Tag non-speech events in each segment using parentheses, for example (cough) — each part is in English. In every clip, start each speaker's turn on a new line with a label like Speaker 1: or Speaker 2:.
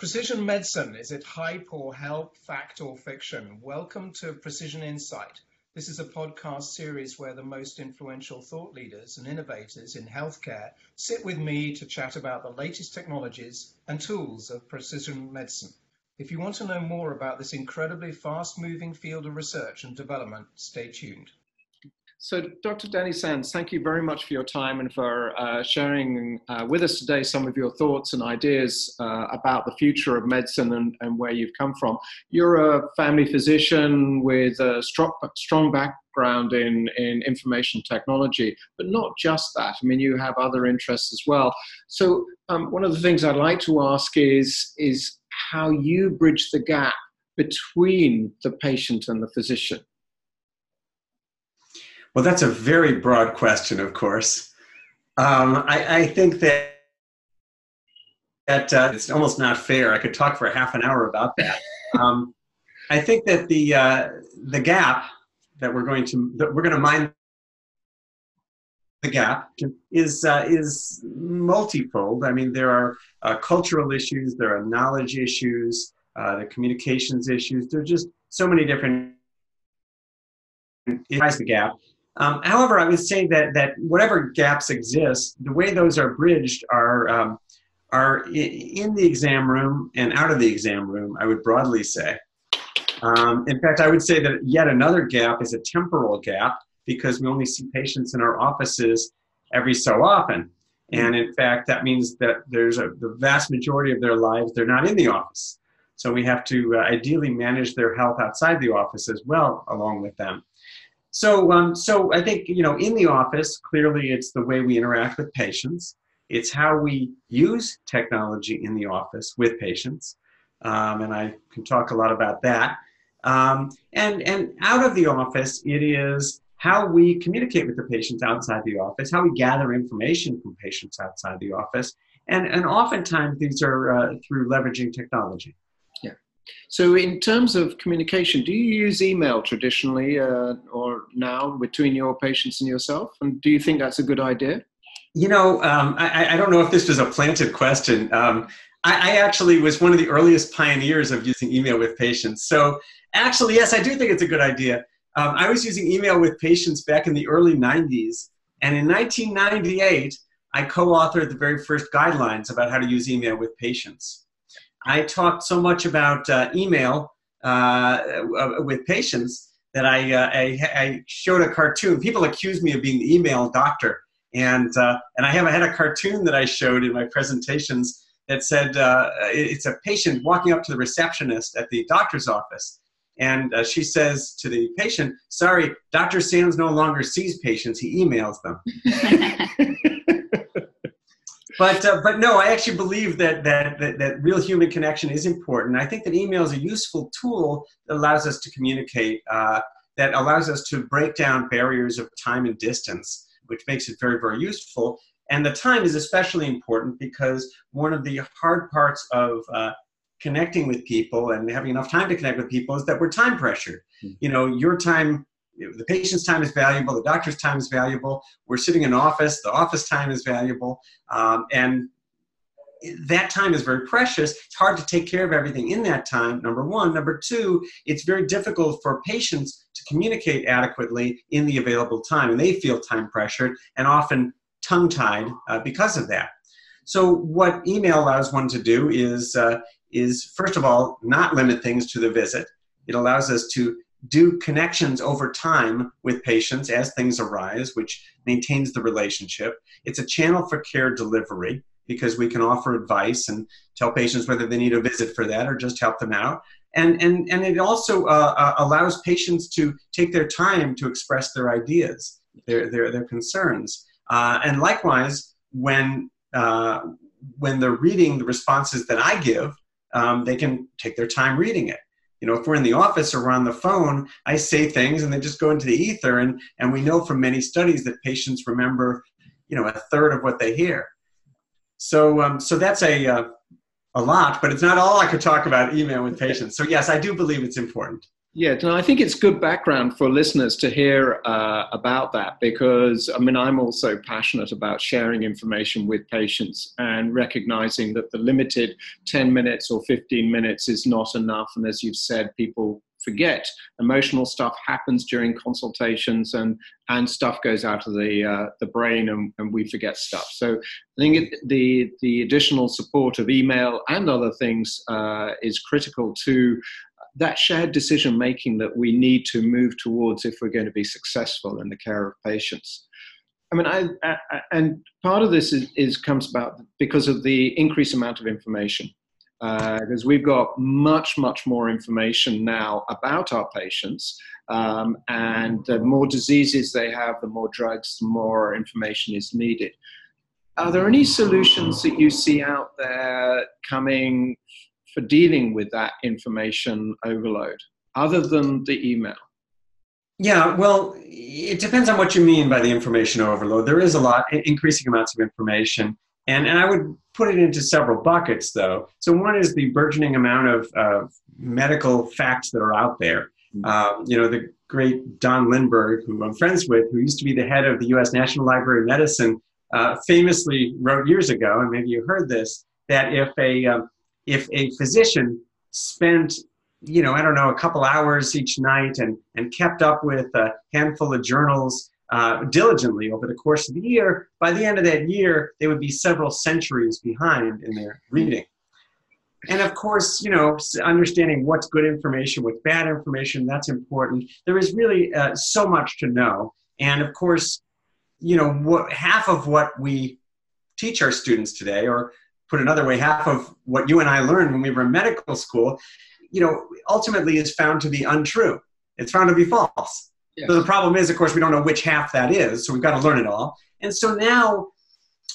Speaker 1: Precision medicine, is it hype or help, fact or fiction? Welcome to Precision Insight. This is a podcast series where the most influential thought leaders and innovators in healthcare sit with me to chat about the latest technologies and tools of precision medicine. If you want to know more about this incredibly fast moving field of research and development, stay tuned.
Speaker 2: So, Dr. Danny Sands, thank you very much for your time and for uh, sharing uh, with us today some of your thoughts and ideas uh, about the future of medicine and, and, where you've come from. You're a family physician with a strong, strong background in, in information technology, but not just that. I mean, you have other interests as well. So, um, one of the things I'd like to ask is, is how you bridge the gap between the patient and the physician.
Speaker 3: Well, that's a very broad question, of course. Um, I, I, think that that uh, it's almost not fair. I could talk for half an hour about that. Um, I think that the uh, the gap that we're going to that we're going to mind the gap is uh, is multifold. I mean, there are uh, cultural issues, there are knowledge issues, uh, the communications issues. There are just so many different. It the gap. Um, however, I would say that that whatever gaps exist, the way those are bridged are um, are in the exam room and out of the exam room. I would broadly say. Um, in fact, I would say that yet another gap is a temporal gap because we only see patients in our offices every so often. And in fact, that means that there's a, the vast majority of their lives they're not in the office. So we have to uh, ideally manage their health outside the office as well, along with them. So, um, so I think you know, in the office, clearly it's the way we interact with patients. It's how we use technology in the office with patients, um, and I can talk a lot about that. Um, and and out of the office, it is how we communicate with the patients outside the office, how we gather information from patients outside the office, and and oftentimes these are uh, through leveraging technology.
Speaker 2: So, in terms of communication, do you use email traditionally uh, or now between your patients and yourself? And do you think that's a good idea?
Speaker 3: You know, um, I, I, don't know if this was a planted question. Um, I, I, actually was one of the earliest pioneers of using email with patients. So, actually, yes, I do think it's a good idea. Um, I was using email with patients back in the early 90s. And in 1998, I co authored the very first guidelines about how to use email with patients. I talked so much about uh, email uh, with patients that I, uh, I, I, showed a cartoon. People accuse me of being the email doctor. And, uh, and I have I had a cartoon that I showed in my presentations that said uh, it's a patient walking up to the receptionist at the doctor's office. And uh, she says to the patient, Sorry, Dr. Sands no longer sees patients, he emails them. (laughs) (laughs) but uh, but no, I actually believe that, that, that that real human connection is important. I think that email is a useful tool that allows us to communicate, uh, that allows us to break down barriers of time and distance, which makes it very very useful. And the time is especially important because one of the hard parts of uh, connecting with people and having enough time to connect with people is that we're time pressured. Mm-hmm. You know, your time the patient's time is valuable, the doctor's time is valuable. We're sitting in office, the office time is valuable, um, and that time is very precious. It's hard to take care of everything in that time, number one. Number two, it's very difficult for patients to communicate adequately in the available time, and they feel time pressured and often tongue tied uh, because of that. So, what email allows one to do is, uh, is, first of all, not limit things to the visit. It allows us to do connections over time with patients as things arise, which maintains the relationship. It's a channel for care delivery because we can offer advice and tell patients whether they need a visit for that or just help them out. And, and, and it also uh, uh, allows patients to take their time to express their ideas, their, their, their concerns. Uh, and likewise, when, uh, when they're reading the responses that I give, um, they can take their time reading it you know if we're in the office or we're on the phone i say things and they just go into the ether and and we know from many studies that patients remember you know a third of what they hear. So um, so that's a uh, a lot but it's not all i could talk about email with patients. So yes i do believe it's important
Speaker 2: Yeah, no, I think it's good background for listeners to hear uh, about that because I mean, I'm also passionate about sharing information with patients and recognizing that the limited 10 minutes or 15 minutes is not enough. And as you've said, people forget. Emotional stuff happens during consultations, and and stuff goes out of the uh, the brain, and, and we forget stuff. So I think it, the the additional support of email and other things uh, is critical to that shared decision making that we need to move towards if we're going to be successful in the care of patients. I mean, I, I, and part of this is, is, comes about because of the increased amount of information because uh, we've got much, much more information now about our patients. Um, and the more diseases they have, the more drugs, the more information is needed. Are there any solutions that you see out there coming for dealing with that information overload other than the email?
Speaker 3: Yeah, well, it depends on what you mean by the information overload. There is a lot, increasing amounts of information. And, and I would put it into several buckets, though. So one is the burgeoning amount of uh, medical facts that are out there. Mm-hmm. Um, you know, the great Don Lindberg, who I'm friends with, who used to be the head of the U.S. National Library of Medicine, uh, famously wrote years ago, and maybe you heard this, that if a um, if a physician spent you know i don't know a couple hours each night and and kept up with a handful of journals uh, diligently over the course of the year, by the end of that year, they would be several centuries behind in their reading. And of course, you know, understanding what's good information, what's bad information, that's important. There is really uh, so much to know. And of course, you know, what, half of what we teach our students today, or put another way, half of what you and I learned when we were in medical school, you know, ultimately is found to be untrue. It's found to be false. So the problem is, of course, we don't know which half that is, so we've got to learn it all. And so now,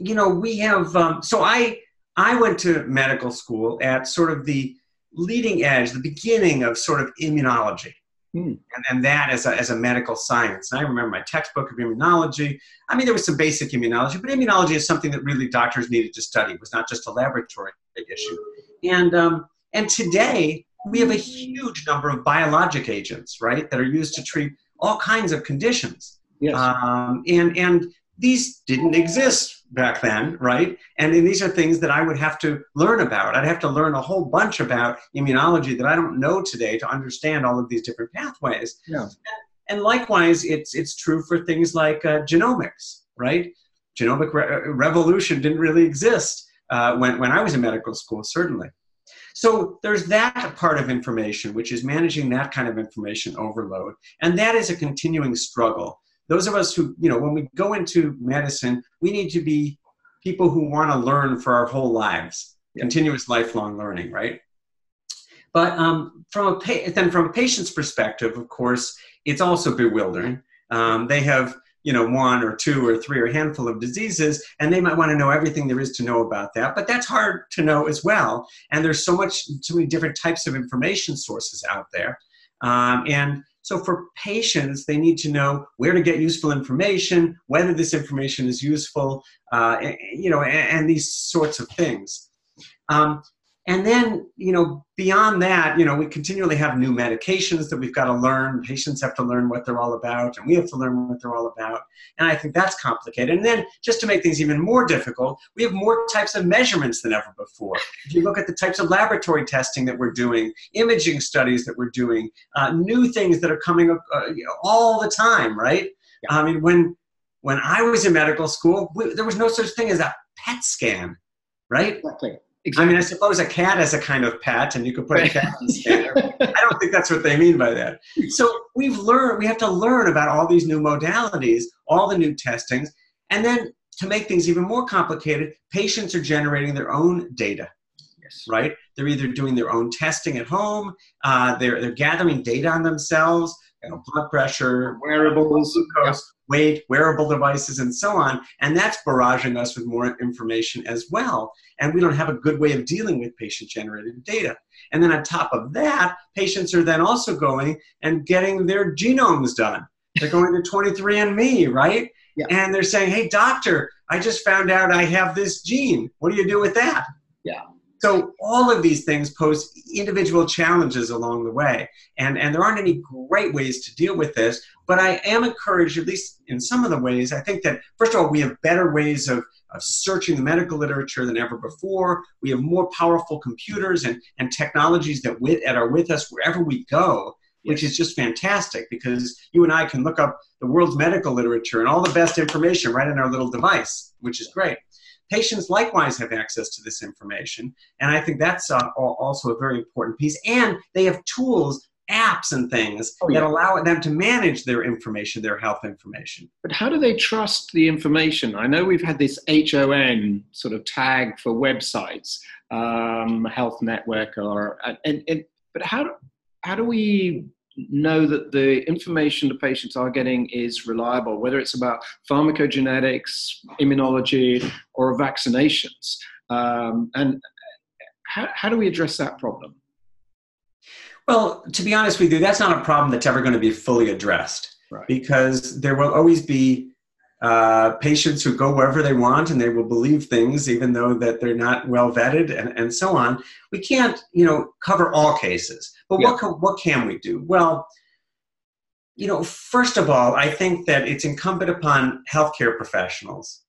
Speaker 3: you know, we have. Um, so I I went to medical school at sort of the leading edge, the beginning of sort of immunology. Hmm. And, and that as a, as a medical science. And I remember my textbook of immunology. I mean, there was some basic immunology, but immunology is something that really doctors needed to study. It was not just a laboratory issue. And, um, and today, we have a huge number of biologic agents, right, that are used to treat all kinds of conditions.
Speaker 2: Yes.
Speaker 3: Um, and, and these didn't exist back then, right? And, and these are things that I would have to learn about. I'd have to learn a whole bunch about immunology that I don't know today to understand all of these different pathways.
Speaker 2: Yeah.
Speaker 3: And likewise, it's, it's true for things like uh, genomics, right? Genomic re- uh, revolution didn't really exist uh, when, when I was in medical school, certainly. So there's that part of information, which is managing that kind of information overload. And that is a continuing struggle. Those of us who, you know, when we go into medicine, we need to be people who want to learn for our whole lives, continuous lifelong learning, right? But um, from a pa- then from a patient's perspective, of course, it's also bewildering. Um, they have you know one or two or three or a handful of diseases and they might want to know everything there is to know about that but that's hard to know as well and there's so much so many different types of information sources out there um, and so for patients they need to know where to get useful information whether this information is useful uh, you know and, and, these sorts of things. Um, and then, you know, beyond that, you know, we continually have new medications that we've got to learn. Patients have to learn what they're all about, and we have to learn what they're all about. And I think that's complicated. And then, just to make things even more difficult, we have more types of measurements than ever before. If you look at the types of laboratory testing that we're doing, imaging studies that we're doing, uh, new things that are coming up uh, all the time, right? Yeah. I mean, when when I was in medical school, we, there was no such thing as a PET scan, right?
Speaker 2: Exactly.
Speaker 3: Exactly. I mean, I suppose a cat is a kind of pet, and you could put a cat in (laughs) the scanner. I don't think that's what they mean by that. So we've learned, we have to learn about all these new modalities, all the new testings, and then to make things even more complicated, patients are generating their own data.
Speaker 2: Yes.
Speaker 3: Right? They're either doing their own testing at home, uh, they're, they're gathering data on themselves, you know, blood pressure,
Speaker 2: wearables,
Speaker 3: glucose, weight, wearable devices, and so on. And that's barraging us with more information as well. And we don't have a good way of dealing with patient generated data. And then on top of that, patients are then also going and getting their genomes done. They're going to 23andMe, right?
Speaker 2: Yeah.
Speaker 3: And they're saying, hey, doctor, I just found out I have this gene. What do you do with that?
Speaker 2: Yeah.
Speaker 3: So all of these things pose individual challenges along the way. And, and there aren't any great ways to deal with this, but I am encouraged, at least in some of the ways, I think that, first of all, we have better ways of, of searching the medical literature than ever before. We have more powerful computers and, and technologies that, with, that are with us wherever we go which is just fantastic because you and I can look up the world's medical literature and all the best information right in our little device, which is great. Patients likewise have access to this information, and I think that's uh, also a very important piece. And they have tools, apps, and things oh, yeah. that allow them to manage their information, their health information.
Speaker 2: But how do they trust the information? I know we've had this HON sort of tag for websites, um, Health Network, or and, and but how how do we know that the information the patients are getting is reliable, whether it's about pharmacogenetics, immunology, or vaccinations. Um, and how, how do we address that problem?
Speaker 3: Well, to be honest with you, that's not a problem that's ever going to be fully addressed right. because there will always be uh, patients who go wherever they want and they will believe things even though that they're not well vetted and, and so on. We can't, you know, cover all cases. But yeah. what, can, what can we do? Well, you know, first of all, I think that it's incumbent upon healthcare professionals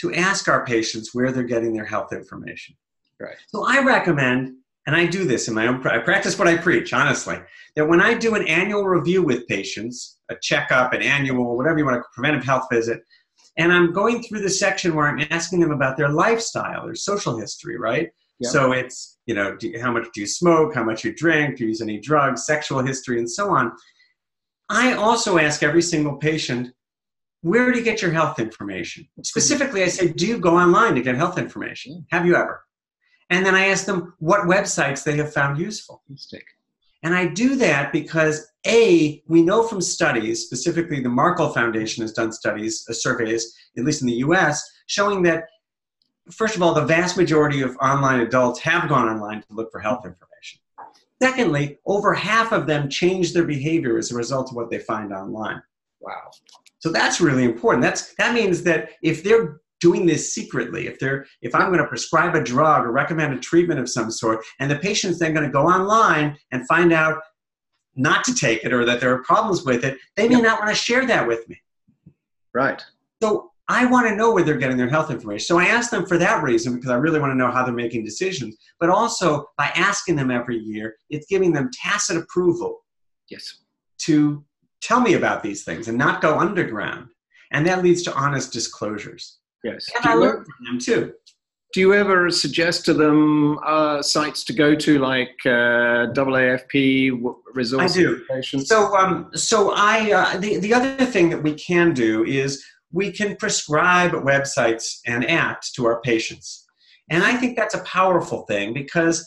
Speaker 3: to ask our patients where they're getting their health information.
Speaker 2: Right.
Speaker 3: So I recommend, and I do this in my own, I practice what I preach, honestly, that when I do an annual review with patients, a checkup, an annual, whatever you want to, preventive health visit, and I'm going through the section where I'm asking them about their lifestyle, their social history, right? Yep. So it's, you know, do, how much do you smoke, how much you drink, do you use any drugs, sexual history, and so on. I also ask every single patient, where do you get your health information? Specifically, I say, do you go online to get health information? Have you ever? And then I ask them what websites they have found useful. And I do that because A, we know from studies, specifically the Markle Foundation has done studies, uh, surveys, at least in the US, showing that first of all, the vast majority of online adults have gone online to look for health information. Secondly, over half of them change their behavior as a result of what they find online.
Speaker 2: Wow.
Speaker 3: So that's really important. That's that means that if they're doing this secretly, if they're if I'm going to prescribe a drug or recommend a treatment of some sort, and the patient's then going to go online and find out not to take it or that there are problems with it, they may not want to share that with me.
Speaker 2: Right.
Speaker 3: So I want to know where they're getting their health information. So I ask them for that reason because I really want to know how they're making decisions. But also by asking them every year, it's giving them tacit approval.
Speaker 2: Yes.
Speaker 3: To tell me about these things and not go underground. And that leads to honest disclosures.
Speaker 2: Yes.
Speaker 3: And I learn from them too.
Speaker 2: Do you ever suggest to them uh, sites to go to like uh, AAFP resource?
Speaker 3: I do. So, um, so I uh, the the other thing that we can do is we can prescribe websites and apps to our patients. And I think that's a powerful thing because,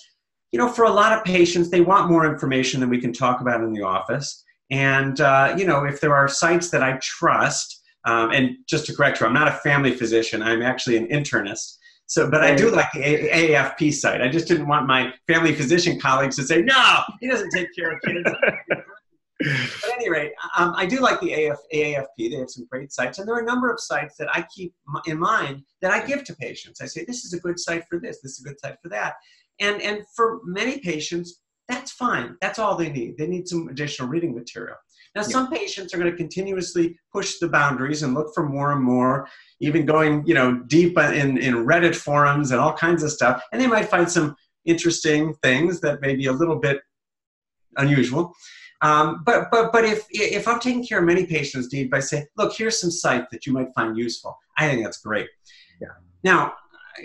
Speaker 3: you know, for a lot of patients, they want more information than we can talk about in the office. And, uh, you know, if there are sites that I trust, um, and just to correct you, I'm not a family physician, I'm actually an internist. So, but I do like the AAFP site. I just didn't want my family physician colleagues to say, no, he doesn't take care of kids. (laughs) but at any rate, um, I do like the AF, AAFP. They have some great sites, and there are a number of sites that I keep in mind that I give to patients. I say this is a good site for this, this is a good site for that, and and for many patients, that's fine. That's all they need. They need some additional reading material. Now, some patients are going to continuously push the boundaries and look for more and more, even going you know deep in in Reddit forums and all kinds of stuff, and they might find some interesting things that may be a little bit unusual. Um, but but but if if I'm taking care of many patients' need by saying, look, here's some site that you might find useful, I think that's great.
Speaker 2: Yeah.
Speaker 3: Now,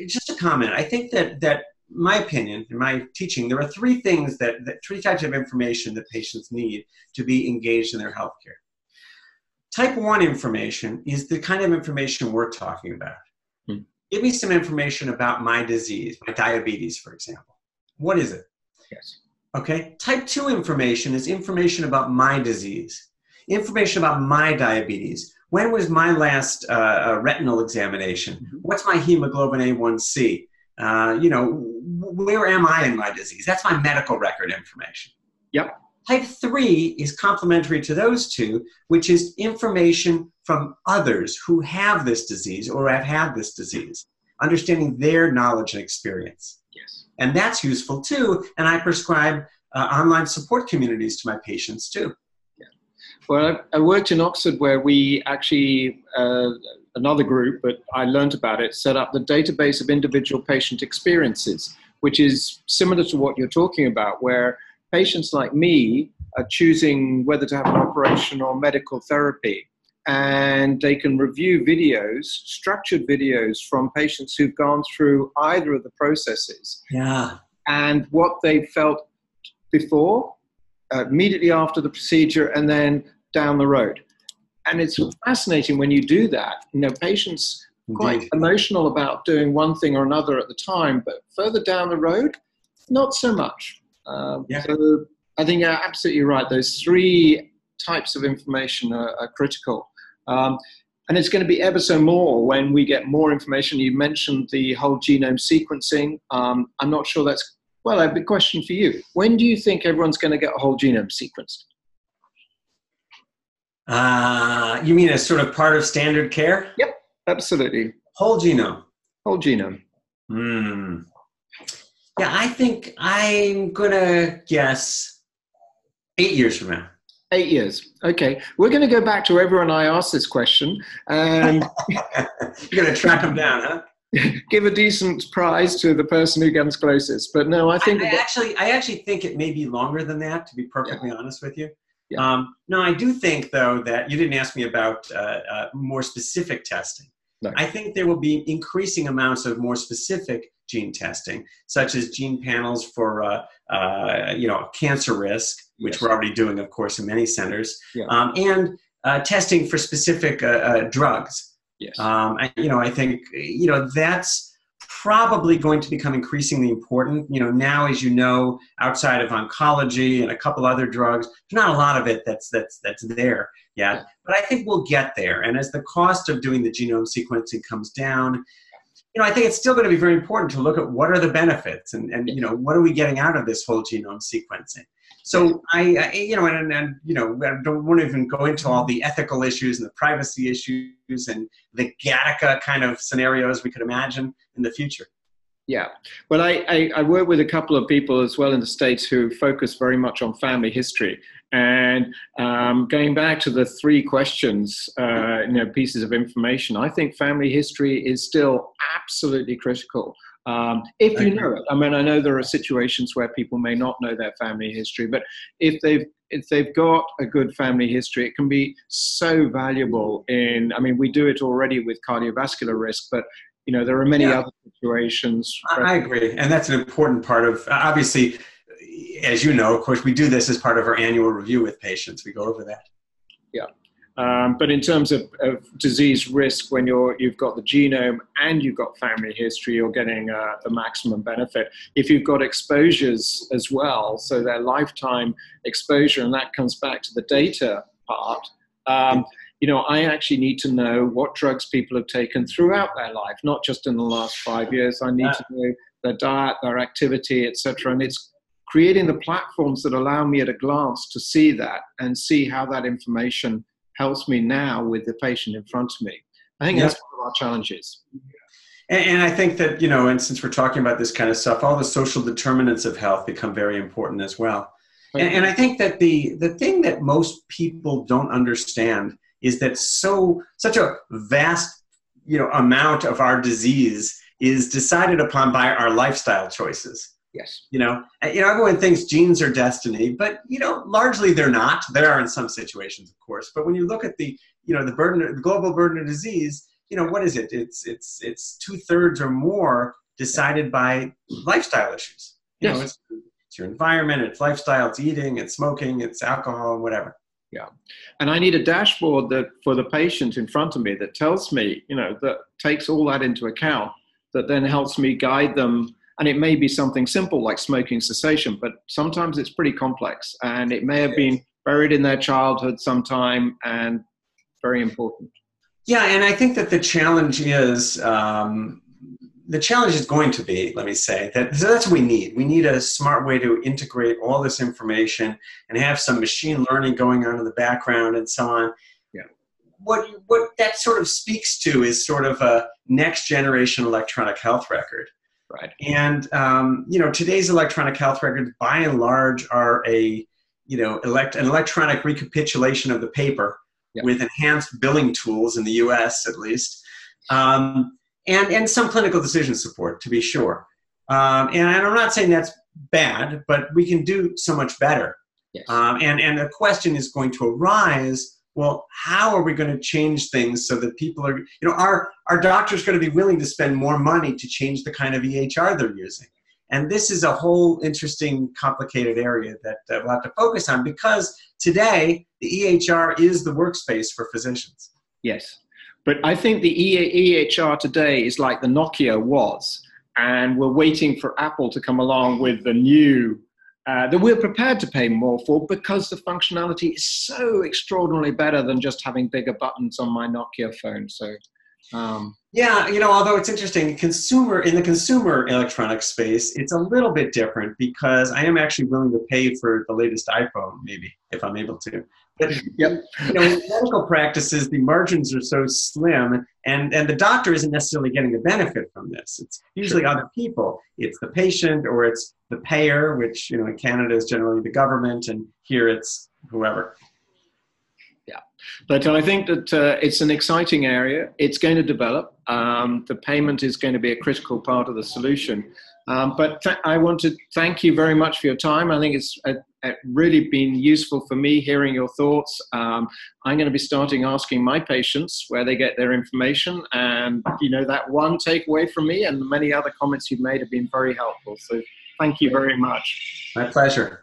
Speaker 3: just a comment. I think that that my opinion, in my teaching, there are three things that, that three types of information that patients need to be engaged in their healthcare. Type one information is the kind of information we're talking about. Hmm. Give me some information about my disease, my diabetes, for example. What is it?
Speaker 2: Yes.
Speaker 3: Okay, type 2 information is information about my disease, information about my diabetes. When was my last uh, uh, retinal examination? Mm-hmm. What's my hemoglobin A1C? Uh, you know, where am I in my disease? That's my medical record information.
Speaker 2: Yep.
Speaker 3: Type 3 is complementary to those two, which is information from others who have this disease or have had this disease, understanding their knowledge and experience. And that's useful too. And I prescribe uh, online support communities to my patients too. Yeah.
Speaker 2: Well, I, I worked in Oxford where we actually, uh, another group, but I learned about it, set up the database of individual patient experiences, which is similar to what you're talking about, where patients like me are choosing whether to have an operation or medical therapy. And they can review videos, structured videos from patients who've gone through either of the processes.
Speaker 3: Yeah.
Speaker 2: And what they felt before, uh, immediately after the procedure, and then down the road. And it's fascinating when you do that. You know, patients quite
Speaker 3: Indeed.
Speaker 2: emotional about doing one thing or another at the time, but further down the road, not so much. Um,
Speaker 3: Yeah.
Speaker 2: So I think you're absolutely right. Those three types of information are, are critical. Um, and it's going to be ever so more when we get more information. You mentioned the whole genome sequencing. Um, I'm not sure that's, well, I have a question for you. When do you think everyone's going to get a whole genome sequenced?
Speaker 3: Uh, you mean as sort of part of standard care?
Speaker 2: Yep, absolutely.
Speaker 3: Whole genome.
Speaker 2: Whole genome.
Speaker 3: Hmm. Yeah, I think I'm gonna guess eight years from now.
Speaker 2: Eight years. Okay. We're going to go back to everyone I asked this question and (laughs)
Speaker 3: You're gonna track them down, huh? (laughs)
Speaker 2: give a decent prize to the person who comes closest. But no, I think
Speaker 3: I, I actually, I actually think it may be longer than that. To be perfectly honest with you.
Speaker 2: Yeah.
Speaker 3: Um, no, I do think though that you didn't ask me about uh, uh, more specific testing.
Speaker 2: No.
Speaker 3: I think there will be increasing amounts of more specific gene testing, such as gene panels for uh, uh, you know cancer risk, which
Speaker 2: Yes.
Speaker 3: we're already doing, of course, in many centers,
Speaker 2: Yeah.
Speaker 3: um, and uh, testing for specific uh, uh, drugs.
Speaker 2: yes.
Speaker 3: Um, I, you know, I think you know that's probably going to become increasingly important. You know, now as you know, outside of oncology and a couple other drugs, there's not a lot of it that's that's that's there yet. But I think we'll get there. And as the cost of doing the genome sequencing comes down, you know, I think it's still going to be very important to look at what are the benefits and and you know what are we getting out of this whole genome sequencing. So I, I you know, and, and you know, I don't want to even go into all the ethical issues and the privacy issues and the Gattaca kind of scenarios we could imagine in the future.
Speaker 2: Yeah. Well, I, I, I work with a couple of people as well in the States who focus very much on family history. And um, going back to the three questions, uh, you know, pieces of information, I think family history is still absolutely critical. Um, if you know it, I mean, I know there are situations where people may not know their family history, but if they've if they've got a good family history, it can be so valuable. In, I mean, we do it already with cardiovascular risk, but you know, there are many
Speaker 3: Yeah.
Speaker 2: other situations.
Speaker 3: I, I agree, and that's an important part of obviously, as you know, of course, we do this as part of our annual review with patients. We go over that. Yeah.
Speaker 2: Um, but in terms of, of disease risk, when you're, you've got the genome and you've got family history, you're getting uh, the maximum benefit. If you've got exposures as well, so their lifetime exposure, and that comes back to the data part, um, you know, I actually need to know what drugs people have taken throughout their life, not just in the last five years. I need to know their diet, their activity, etc. And it's creating the platforms that allow me at a glance to see that and see how that information helps me now with the patient in front of me. I think
Speaker 3: Yeah.
Speaker 2: that's one of our challenges.
Speaker 3: And, and I think that you know, and since we're talking about this kind of stuff, all the social determinants of health become very important as well. And, and I think that the the thing that most people don't understand is that so such a vast you know amount of our disease is decided upon by our lifestyle choices.
Speaker 2: Yes.
Speaker 3: You know, you know, everyone thinks genes are destiny, but you know, largely they're not. There are in some situations, of course. But when you look at the you know the burden, the global burden of disease, you know, what is it? It's it's it's two thirds or more decided by lifestyle issues. You know,
Speaker 2: Yes.
Speaker 3: it's, it's your environment, it's lifestyle, it's eating, it's smoking, it's alcohol, whatever.
Speaker 2: Yeah, and I need a dashboard that for the patient in front of me that tells me, you know, that takes all that into account, that then helps me guide them. And it may be something simple like smoking cessation, but sometimes it's pretty complex and it may have been buried in their childhood sometime and very important.
Speaker 3: Yeah, and I think that the challenge is um, the challenge is going to be, let me say, that so that's what we need. We need a smart way to integrate all this information and have some machine learning going on in the background and so on.
Speaker 2: Yeah.
Speaker 3: What what that sort of speaks to is sort of a next generation electronic health record.
Speaker 2: Right.
Speaker 3: And um, you know, today's electronic health records, by and large, are a you know elect an electronic recapitulation of the paper yep. with enhanced billing tools in the U.S. at least, um, and and some clinical decision support to be sure. Um, and I'm not saying that's bad, but we can do so much better.
Speaker 2: Yes.
Speaker 3: Um, and and the question is going to arise well how are we going to change things so that people are you know our our doctors going to be willing to spend more money to change the kind of ehr they're using. And this is a whole interesting complicated area that uh, we'll have to focus on because today the ehr is the workspace for physicians.
Speaker 2: Yes. But i think the ehr today is like the nokia was and we're waiting for apple to come along with the new uh, that we're prepared to pay more for because the functionality is so extraordinarily better than just having bigger buttons on my Nokia phone. So, um,
Speaker 3: yeah, you know, although it's interesting, consumer in the consumer electronics space, it's a little bit different because I am actually willing to pay for the latest iPhone, maybe if I'm able to.
Speaker 2: Yep.
Speaker 3: you know, in medical practices, the margins are so slim, and and the doctor isn't necessarily getting a benefit from this. It's usually sure. other people. It's the patient or it's the payer, which you know in Canada is generally the government, and here it's whoever.
Speaker 2: Yeah, but I think that uh, it's an exciting area. It's going to develop. Um, the payment is going to be a critical part of the solution. Um, but th- I want to thank you very much for your time. I think it's a, really been useful for me hearing your thoughts. Um, I'm going to be starting asking my patients where they get their information, and you know that one takeaway from me and the many other comments you've made have been very helpful. So thank you very much.
Speaker 3: My pleasure.